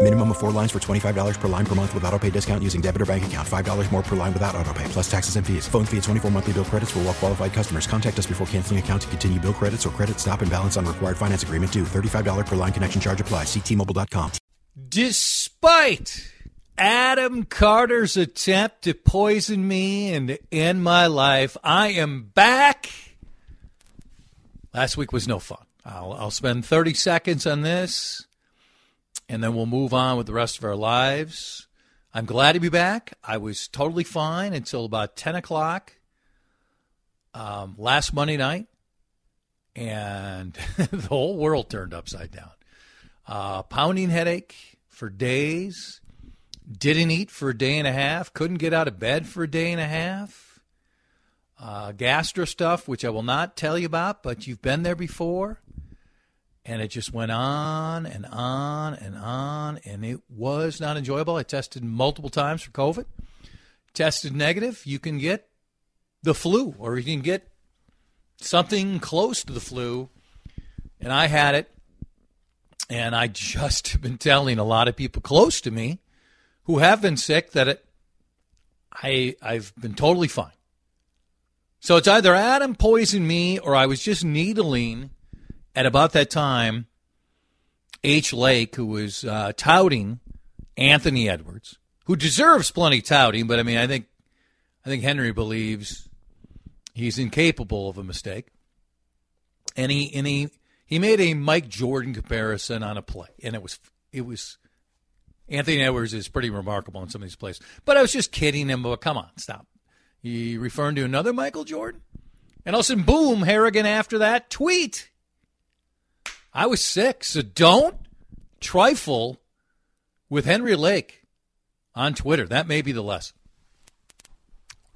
Minimum of four lines for $25 per line per month with auto pay discount using debit or bank account. $5 more per line without auto pay, plus taxes and fees. Phone fee at 24 monthly bill credits for all well qualified customers. Contact us before canceling account to continue bill credits or credit stop and balance on required finance agreement due. $35 per line connection charge apply. Ctmobile.com. Despite Adam Carter's attempt to poison me and end my life, I am back. Last week was no fun. I'll, I'll spend 30 seconds on this, and then we'll move on with the rest of our lives. I'm glad to be back. I was totally fine until about 10 o'clock um, last Monday night, and the whole world turned upside down. Uh, pounding headache for days. Didn't eat for a day and a half. Couldn't get out of bed for a day and a half. Uh, gastro stuff, which I will not tell you about, but you've been there before. And it just went on and on and on, and it was not enjoyable. I tested multiple times for COVID. Tested negative. You can get the flu, or you can get something close to the flu. And I had it and I just have been telling a lot of people close to me who have been sick that it, I I've been totally fine. So it's either Adam poisoned me or I was just needling at about that time H. Lake, who was uh, touting Anthony Edwards, who deserves plenty touting, but I mean I think I think Henry believes he's incapable of a mistake. And he and he he made a Mike Jordan comparison on a play, and it was it was Anthony Edwards is pretty remarkable in some of these plays. But I was just kidding him. But come on, stop. He referring to another Michael Jordan, and all of a sudden, boom, Harrigan after that tweet. I was sick, so don't trifle with Henry Lake on Twitter. That may be the lesson.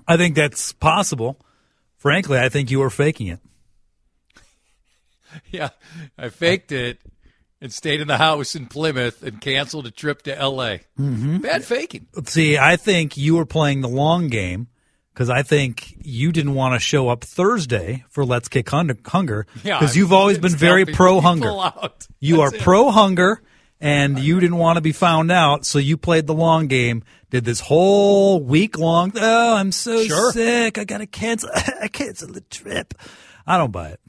I think that's possible. Frankly, I think you were faking it. yeah, I faked it and stayed in the house in Plymouth and canceled a trip to L.A. Mm-hmm. Bad faking. See, I think you were playing the long game because I think you didn't want to show up Thursday for Let's Kick Hunger because Yeah, you've always been very pro hunger. You are pro hunger, and you didn't want to be found out, so you played the long game. Did this whole week long? Oh, I'm so Sure. sick. I gotta cancel. I cancel the trip. I don't buy it.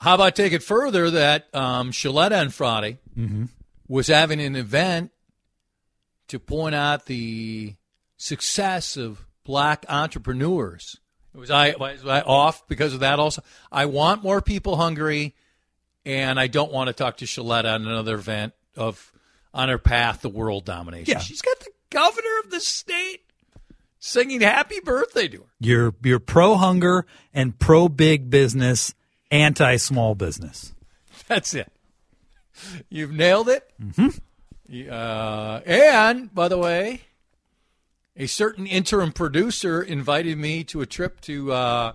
How about take it further that um, Shaletta on Friday Mm-hmm. was having an event to point out the success of black entrepreneurs. Was I, was I off because of that also? I want more people hungry, and I don't want to talk to Shaletta on another event of on her path to world domination. Yeah. She's got the governor of the state singing happy birthday to her. You're you're pro hunger and pro big business, anti small business. That's it. You've nailed it. Mm-hmm. Uh, and by the way, a certain interim producer invited me to a trip to uh,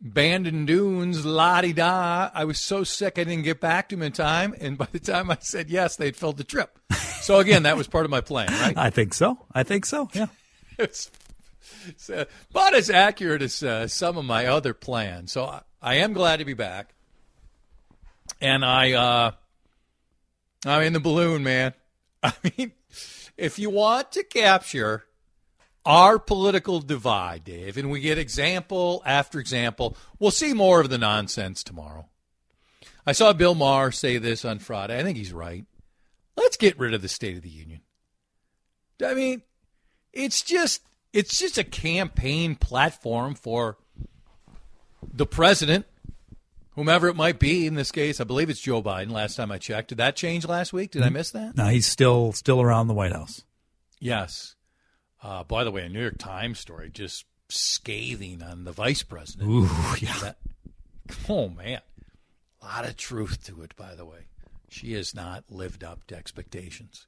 Bandon Dunes, la di da. I was so sick I didn't get back to him in time, and by the time I said yes, they'd filled the trip. So again, that was part of my plan, right? I think so. I think so. Yeah. it's, it's uh, about as accurate as uh, some of my other plans. So I, I am glad to be back, and I uh, I mean, the balloon, man. I mean, if you want to capture our political divide, Dave, and we get example after example, we'll see more of the nonsense tomorrow. I saw Bill Maher say this on Friday. I think he's right. Let's get rid of the State of the Union. I mean, it's just it's just a campaign platform for the president, whomever it might be. In this case, I believe it's Joe Biden. Last time I checked, did that change last week? Did I miss that? No, he's still still around the White House. Yes. Uh, by the way, a New York Times story just scathing on the vice president. Ooh, yeah. That, oh man, a lot of truth to it. By the way, she has not lived up to expectations.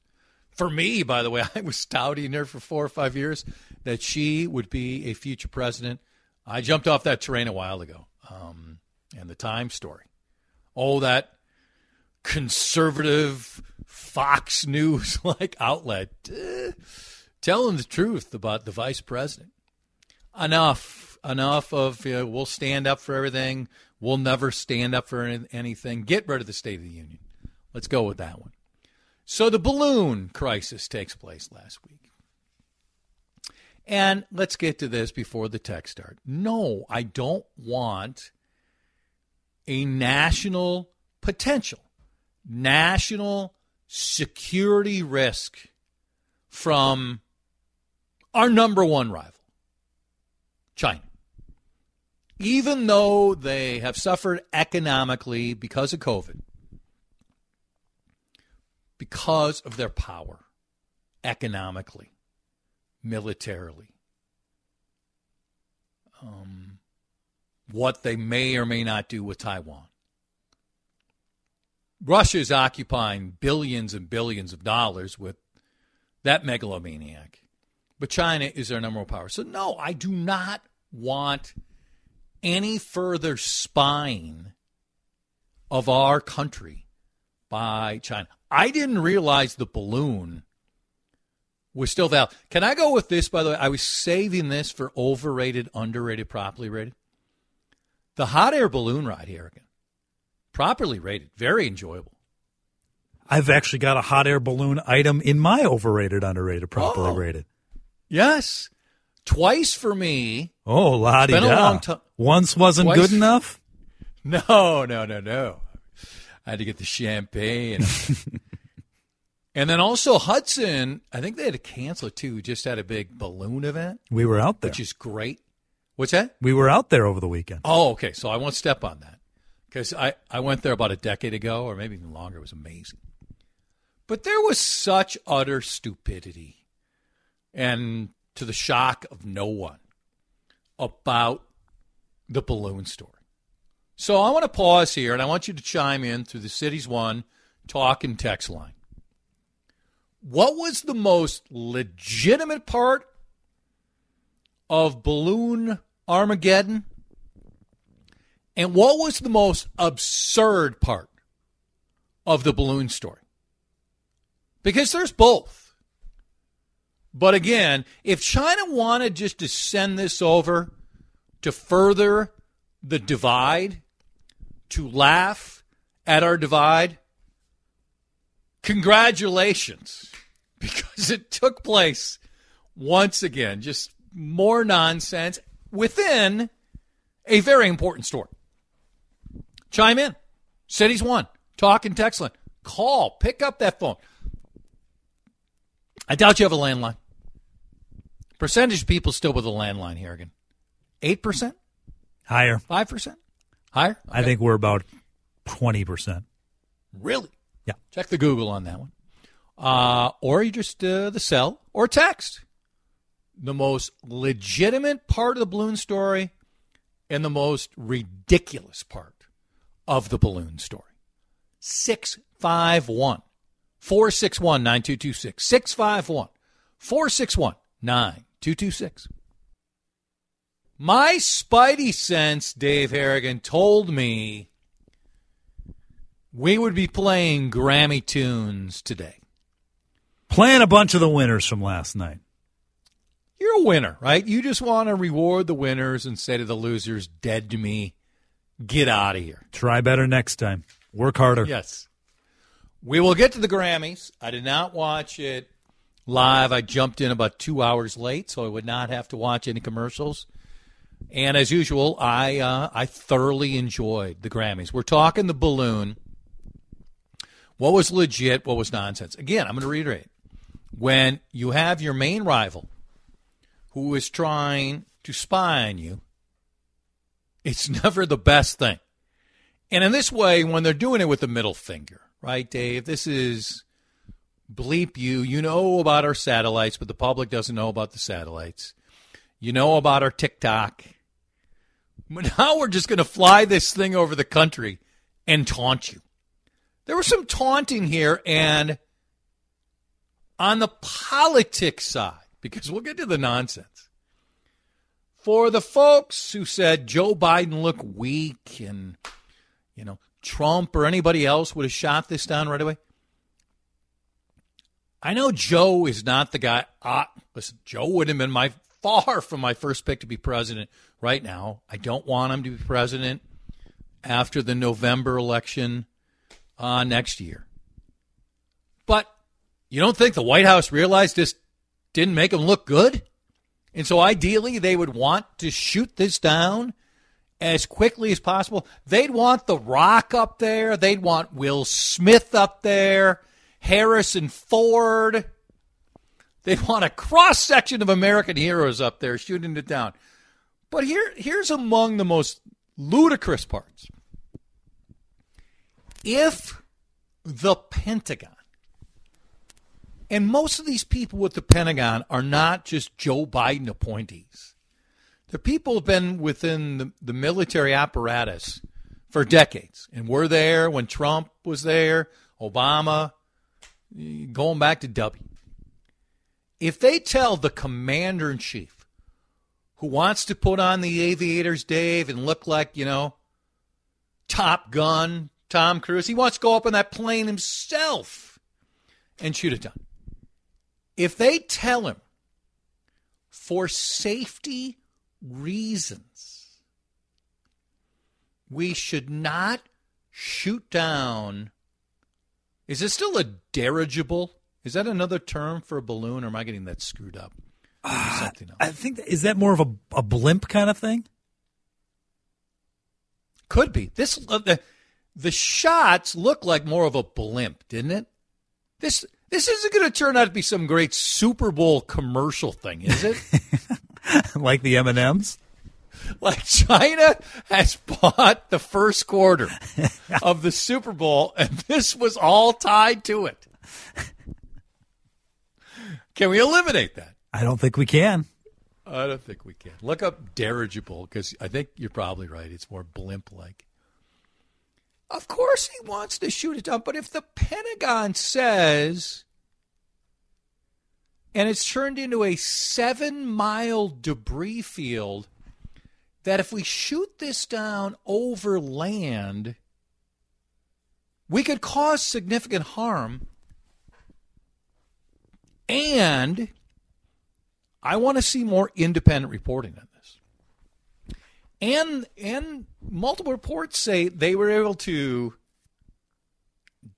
For me, by the way, I was touting her for four or five years that she would be a future president. I jumped off that train a while ago. Um, and the Times story. All that conservative Fox News like outlet uh, telling the truth about the vice president. Enough, enough of you know, we'll stand up for everything. We'll never stand up for anything. Get rid of the State of the Union. Let's go with that one. So the balloon crisis takes place last week. And let's get to this before the text start. No, I don't want a national potential, national security risk from our number one rival, China. Even though they have suffered economically because of COVID, because of their power, economically, militarily, um, what they may or may not do with Taiwan. Russia is occupying billions and billions of dollars with that megalomaniac. But China is their number one power. So, no, I do not want any further spying of our country by China. I didn't realize the balloon was still valid. Can I go with this, by the way? I was saving this for overrated, underrated, properly rated. The hot air balloon ride here again. Properly rated. Very enjoyable. I've actually got a hot air balloon item in my overrated, underrated, properly Oh. rated. Yes. Twice for me. Oh, lottie Been a long ti- Once wasn't Twice- good enough. No, no, no, no. I had to get the champagne. and then also Hudson, I think they had to cancel it too. Just had a big balloon event, We were out there. which is great. What's that? we were out there over the weekend. Oh, okay. So I won't step on that because I, I went there about a decade ago or maybe even longer. It was amazing. But there was such utter stupidity and to the shock of no one about the balloon story. So I want to pause here and I want you to chime in through the Cities One talk and text line. What was the most legitimate part of Balloon Armageddon? And what was the most absurd part of the balloon story? Because there's both. But again, if China wanted just to send this over to further the divide, to laugh at our divide, congratulations. Because it took place once again. Just more nonsense within a very important story. Chime in. Cities one. Talk and text line. Call. Pick up that phone. I doubt you have a landline. Percentage of people still with a landline here again. 8%? Higher. 5%? Higher? I think we're about 20%. Really? Yeah. Check the Google on that one. Uh, or you just uh, the cell or text. The most legitimate part of the balloon story and the most ridiculous part of the balloon story. 651 461 9226. 651 461 9226. My spidey sense, Dave Harrigan, told me we would be playing Grammy tunes today. Playing a bunch of the winners from last night. You're a winner, right? You just want to reward the winners and say to the losers, dead to me, get out of here. Try better next time. Work harder. Yes. We will get to the Grammys. I did not watch it live. I jumped in about two hours late, so I would not have to watch any commercials. And as usual, I uh, I thoroughly enjoyed the Grammys. We're talking the balloon. What was legit? What was nonsense? Again, I'm going to reiterate. When you have your main rival who is trying to spy on you, it's never the best thing. And in this way, when they're doing it with the middle finger, right, Dave? This is bleep you. You know about our satellites, but the public doesn't know about the satellites. You know about our TikTok. But Now we're just going to fly this thing over the country and taunt you. There was some taunting here, and on the politics side, because we'll get to the nonsense. For the folks who said Joe Biden looked weak and, you know, Trump or anybody else would have shot this down right away. I know Joe is not the guy. Uh, listen, Joe would have been my far from my first pick to be president right now. I don't want him to be president after the November election uh, next year. But you don't think the White House realized this didn't make them look good? And so ideally, they would want to shoot this down as quickly as possible. They'd want The Rock up there. They'd want Will Smith up there, Harrison Ford. They'd want a cross section of American heroes up there shooting it down. But here, here's among the most ludicrous parts. If the Pentagon, and most of these people with the Pentagon are not just Joe Biden appointees, the people have been within the, the military apparatus for decades and were there when Trump was there, Obama, going back to W. If they tell the commander in chief who wants to put on the aviators, Dave, and look like, you know, Top Gun, Tom Cruise, he wants to go up on that plane himself and shoot a down. If they tell him for safety reasons. We should not shoot down. Is it still a dirigible? Is that another term for a balloon, or am I getting that screwed up? Uh, something else. I think that, is that more of a, a blimp kind of thing. Could be this. Uh, the, the shots look like more of a blimp, didn't it? This this isn't going to turn out to be some great Super Bowl commercial thing, is it? like the M and M's. Like China has bought the first quarter of the Super Bowl, and this was all tied to it. Can we eliminate that? I don't think we can. I don't think we can. Look up dirigible because I think you're probably right. It's more blimp like. Of course he wants to shoot it down, but if the Pentagon says and it's turned into a seven mile debris field that if we shoot this down over land, we could cause significant harm. And I want to see more independent reporting this. And and multiple reports say they were able to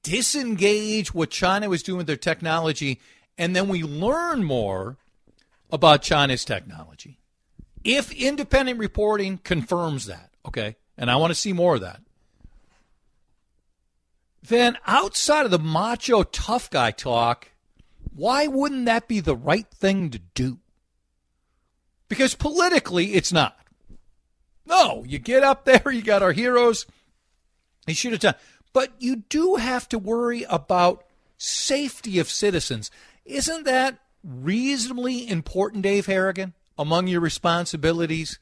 disengage what China was doing with their technology and then we learn more about China's technology. If independent reporting confirms that, okay, and I want to see more of that, then outside of the macho tough guy talk, why wouldn't that be the right thing to do? Because politically, it's not. No, you get up there, you got our heroes, you shoot a ton. But you do have to worry about safety of citizens. Isn't that reasonably important, Dave Harrigan, among your responsibilities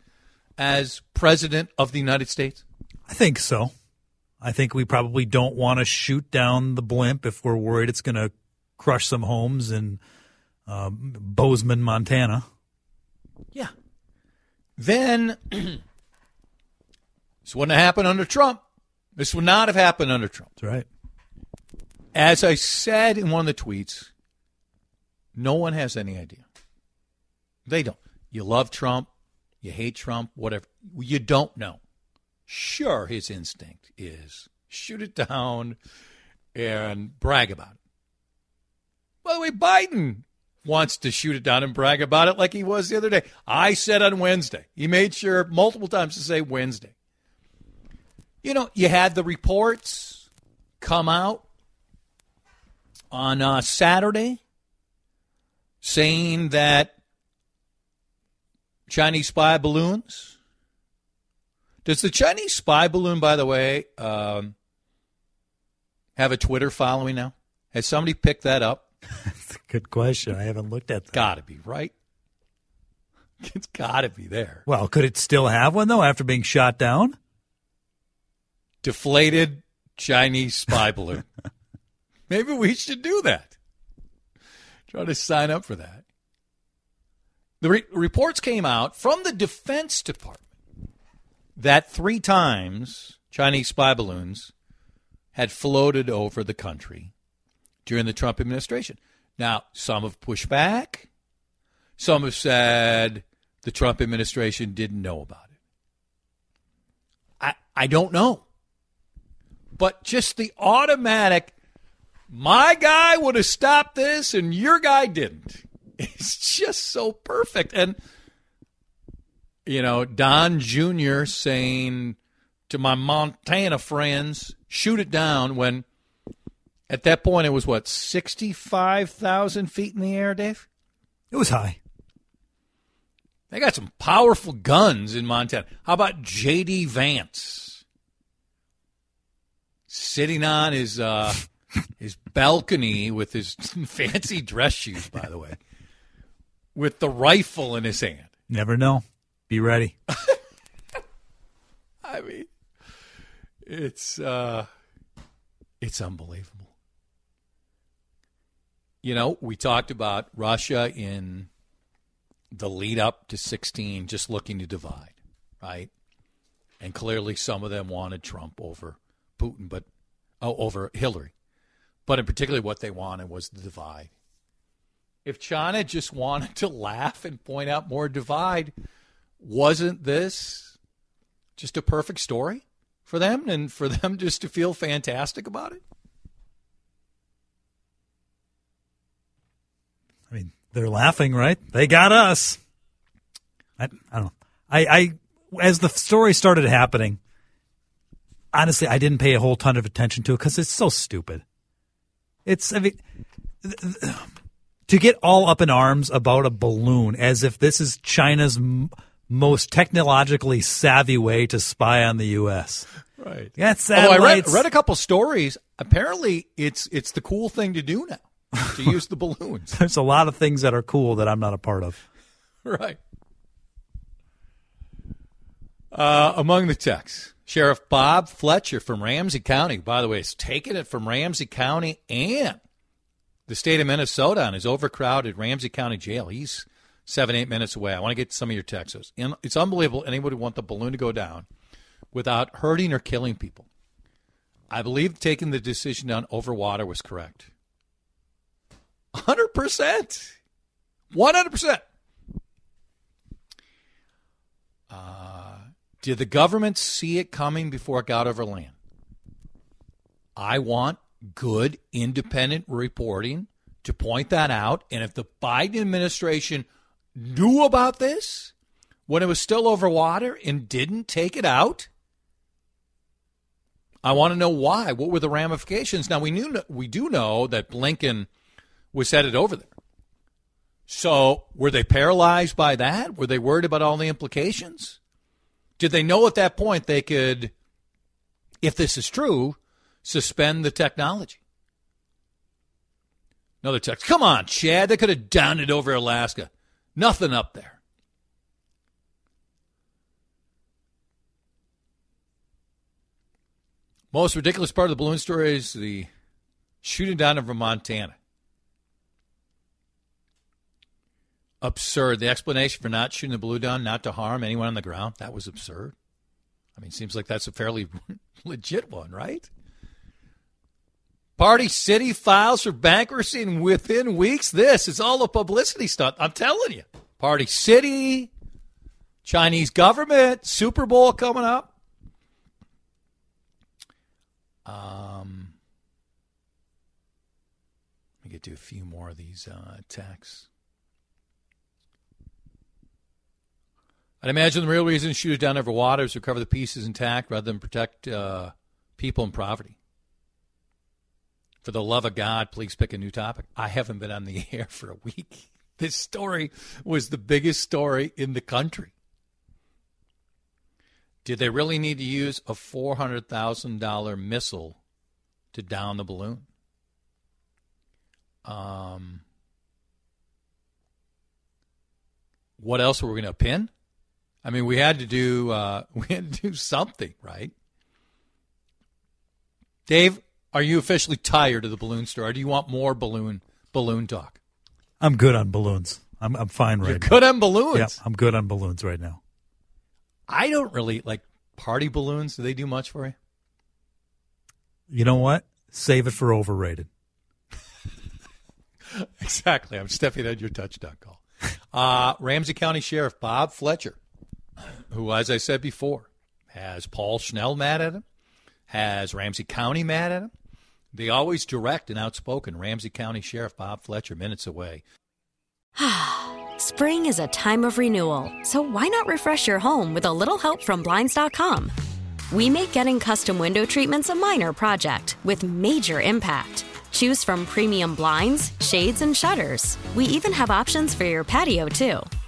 as President of the United States? I think so. I think we probably don't want to shoot down the blimp if we're worried it's going to crush some homes in uh, Bozeman, Montana. Yeah. Then this wouldn't have happened under Trump. This would not have happened under Trump. That's right. As I said in one of the tweets, no one has any idea. They don't. You love Trump, you hate Trump, whatever. You don't know. Sure, his instinct is shoot it down and brag about it. By the way, Biden wants to shoot it down and brag about it like he was the other day. I said on Wednesday. He made sure multiple times to say Wednesday. You know, you had the reports come out on uh, Saturday saying that Chinese spy balloons. Does the Chinese spy balloon, by the way, um, have a Twitter following now? Has somebody picked that up? That's a good question. I haven't looked at that. Got to be, right? It's got to be there. Well, could it still have one, though, after being shot down? Deflated Chinese spy balloon. Maybe we should do that. Try to sign up for that. The re- reports came out from the Defense Department that three times Chinese spy balloons had floated over the country during the Trump administration. Now, some have pushed back. Some have said the Trump administration didn't know about it. I, I don't know. But just the automatic, my guy would have stopped this and your guy didn't. It's just so perfect. And, you know, Don Jr. saying to my Montana friends, shoot it down when at that point, it was what sixty-five thousand feet in the air, Dave. It was high. They got some powerful guns in Montana. How about J.D. Vance sitting on his uh, his balcony with his fancy dress shoes, by the way, with the rifle in his hand? Never know. Be ready. I mean, it's uh, it's unbelievable. You know, we talked about Russia in the lead up to 16 just looking to divide, right? And clearly some of them wanted Trump over Putin, but oh, over Hillary. But in particular, what they wanted was the divide. If China just wanted to laugh and point out more divide, wasn't this just a perfect story for them and for them just to feel fantastic about it? I mean, they're laughing, right? They got us. I, I don't know. I, I, as the story started happening, honestly, I didn't pay a whole ton of attention to it because it's so stupid. It's, I mean, to get all up in arms about a balloon as if this is China's m- most technologically savvy way to spy on the U.S. Right. That's yeah, oh, I read, read a couple stories. Apparently, it's it's the cool thing to do now to use the balloons. There's a lot of things that are cool that I'm not a part of. Right. Uh, among the texts, Sheriff Bob Fletcher from Ramsey County, by the way, is taking it from Ramsey County and the state of Minnesota on his overcrowded Ramsey County jail. He's seven, eight minutes away. I want to get some of your texts. It's unbelievable anybody would want the balloon to go down without hurting or killing people. I believe taking the decision down over water was correct. 100%. 100%. Uh, did the government see it coming before it got over land? I want good, independent reporting to point that out. And if the Biden administration knew about this when it was still over water and didn't take it out, I want to know why. What were the ramifications? Now we knew we do know that Blinken was headed over there. So were they paralyzed by that? Were they worried about all the implications? Did they know at that point they could, if this is true, suspend the technology? Another text. Come on, Chad. They could have downed it over Alaska. Nothing up there. Most ridiculous part of the balloon story is the shooting down over Montana. Absurd. The explanation for not shooting the balloon down, not to harm anyone on the ground, that was absurd. I mean, seems like that's a fairly legit one, right? Party City files for bankruptcy and within weeks. This is all a publicity stunt. I'm telling you. Party City, Chinese government, Super Bowl coming up. Um, we get to a few more of these uh, texts. I'd imagine the real reason shooters down over water is to recover the pieces intact rather than protect uh, people and property. For the love of God, please pick a new topic. I haven't been on the air for a week. This story was the biggest story in the country. Did they really need to use a $400,000 missile to down the balloon? Um, what else were we going to pin? I mean, we had to do uh, we had to do something, right? Dave, are you officially tired of the balloon story? Or do you want more balloon balloon talk? I'm good on balloons. I'm I'm fine right You're now. good on balloons. Yeah, I'm good on balloons right now. I don't really like party balloons. Do they do much for you? You know what? Save it for overrated. exactly. I'm stepping on your touchdown call. Uh, Ramsey County Sheriff Bob Fletcher, who, as I said before, has Paul Schnell mad at him, has Ramsey County mad at him. They always direct and outspoken. Ramsey County Sheriff Bob Fletcher, minutes away. Spring is a time of renewal, so why not refresh your home with a little help from Blinds.com? We make getting custom window treatments a minor project with major impact. Choose from premium blinds, shades, and shutters. We even have options for your patio, too.